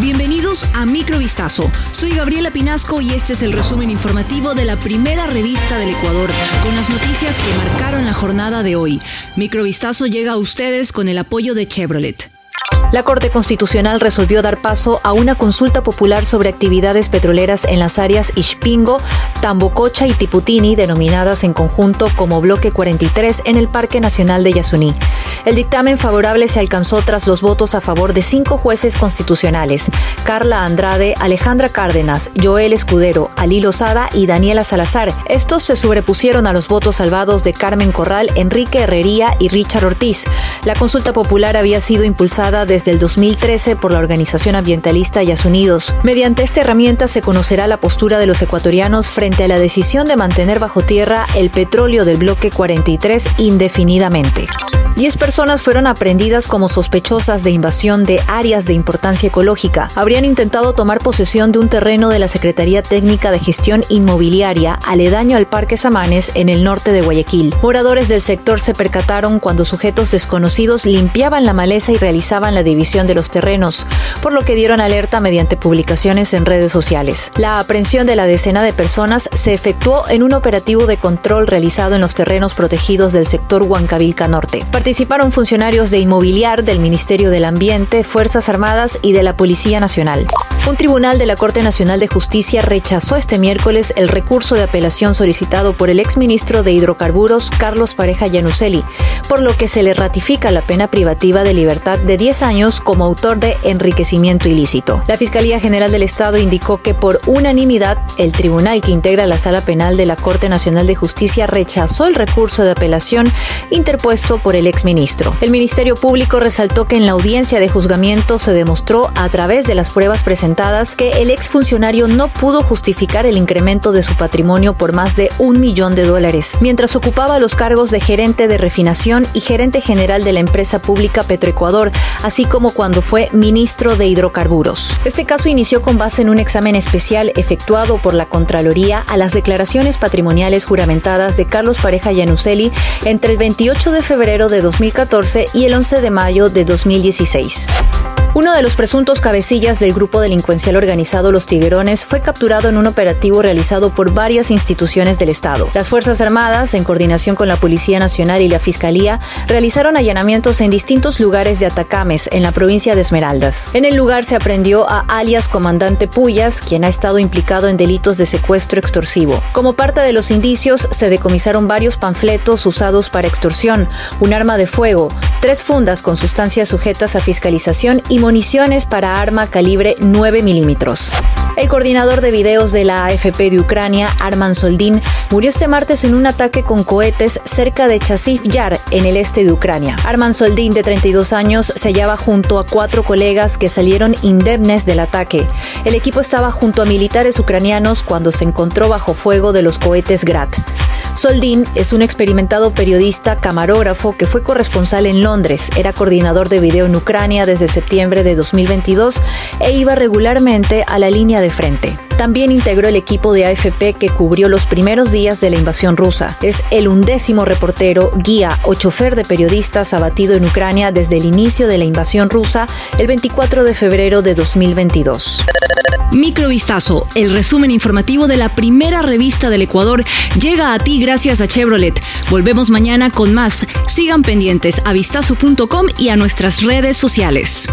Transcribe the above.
Bienvenidos a Microvistazo. Soy Gabriela Pinasco y este es el resumen informativo de la primera revista del Ecuador, con las noticias que marcaron la jornada de hoy. Microvistazo llega a ustedes con el apoyo de Chevrolet. La Corte Constitucional resolvió dar paso a una consulta popular sobre actividades petroleras en las áreas Ishpingo, Tambococha y Tiputini, denominadas en conjunto como Bloque 43 en el Parque Nacional de Yasuní. El dictamen favorable se alcanzó tras los votos a favor de cinco jueces constitucionales, Carla Andrade, Alejandra Cárdenas, Joel Escudero, Ali Lozada y Daniela Salazar. Estos se sobrepusieron a los votos salvados de Carmen Corral, Enrique Herrería y Richard Ortiz. La consulta popular había sido impulsada desde desde el 2013 por la organización ambientalista Yasunidos. Mediante esta herramienta se conocerá la postura de los ecuatorianos frente a la decisión de mantener bajo tierra el petróleo del bloque 43 indefinidamente. Diez personas fueron aprendidas como sospechosas de invasión de áreas de importancia ecológica. Habrían intentado tomar posesión de un terreno de la Secretaría Técnica de Gestión Inmobiliaria aledaño al Parque Samanes en el norte de Guayaquil. Moradores del sector se percataron cuando sujetos desconocidos limpiaban la maleza y realizaban la división de los terrenos, por lo que dieron alerta mediante publicaciones en redes sociales. La aprehensión de la decena de personas se efectuó en un operativo de control realizado en los terrenos protegidos del sector Huancavilca Norte. Participaron funcionarios de Inmobiliar, del Ministerio del Ambiente, Fuerzas Armadas y de la Policía Nacional. Un tribunal de la Corte Nacional de Justicia rechazó este miércoles el recurso de apelación solicitado por el exministro de Hidrocarburos, Carlos Pareja Yanuseli, por lo que se le ratifica la pena privativa de libertad de 10 años como autor de enriquecimiento ilícito. La Fiscalía General del Estado indicó que por unanimidad el tribunal que integra la sala penal de la Corte Nacional de Justicia rechazó el recurso de apelación interpuesto por el exministro. El Ministerio Público resaltó que en la audiencia de juzgamiento se demostró a través de las pruebas presentadas que el exfuncionario no pudo justificar el incremento de su patrimonio por más de un millón de dólares, mientras ocupaba los cargos de gerente de refinación y gerente general de la empresa pública Petroecuador, así como cuando fue ministro de hidrocarburos. Este caso inició con base en un examen especial efectuado por la Contraloría a las declaraciones patrimoniales juramentadas de Carlos Pareja Yanuseli entre el 28 de febrero de 2014 y el 11 de mayo de 2016. Uno de los presuntos cabecillas del grupo delincuencial organizado Los Tiguerones fue capturado en un operativo realizado por varias instituciones del Estado. Las Fuerzas Armadas, en coordinación con la Policía Nacional y la Fiscalía, realizaron allanamientos en distintos lugares de Atacames, en la provincia de Esmeraldas. En el lugar se aprendió a alias Comandante Puyas, quien ha estado implicado en delitos de secuestro extorsivo. Como parte de los indicios, se decomisaron varios panfletos usados para extorsión, un arma de fuego, tres fundas con sustancias sujetas a fiscalización y municiones para arma calibre 9 milímetros. El coordinador de videos de la AFP de Ucrania, Arman Soldin, murió este martes en un ataque con cohetes cerca de Chasiv Yar, en el este de Ucrania. Arman Soldin, de 32 años, se hallaba junto a cuatro colegas que salieron indemnes del ataque. El equipo estaba junto a militares ucranianos cuando se encontró bajo fuego de los cohetes Grad. Soldin es un experimentado periodista camarógrafo que fue corresponsal en Londres, era coordinador de video en Ucrania desde septiembre de 2022 e iba regularmente a la línea de frente. También integró el equipo de AFP que cubrió los primeros días de la invasión rusa. Es el undécimo reportero, guía o chofer de periodistas abatido en Ucrania desde el inicio de la invasión rusa el 24 de febrero de 2022. Microvistazo, el resumen informativo de la primera revista del Ecuador, llega a ti gracias a Chevrolet. Volvemos mañana con más. Sigan pendientes a vistazo.com y a nuestras redes sociales.